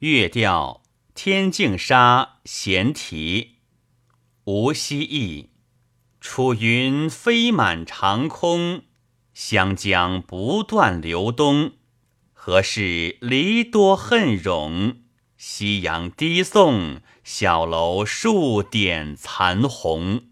月调《天净沙·闲题》，吴希义。楚云飞满长空，湘江不断流东。何事离多恨冗？夕阳低送，小楼数点残红。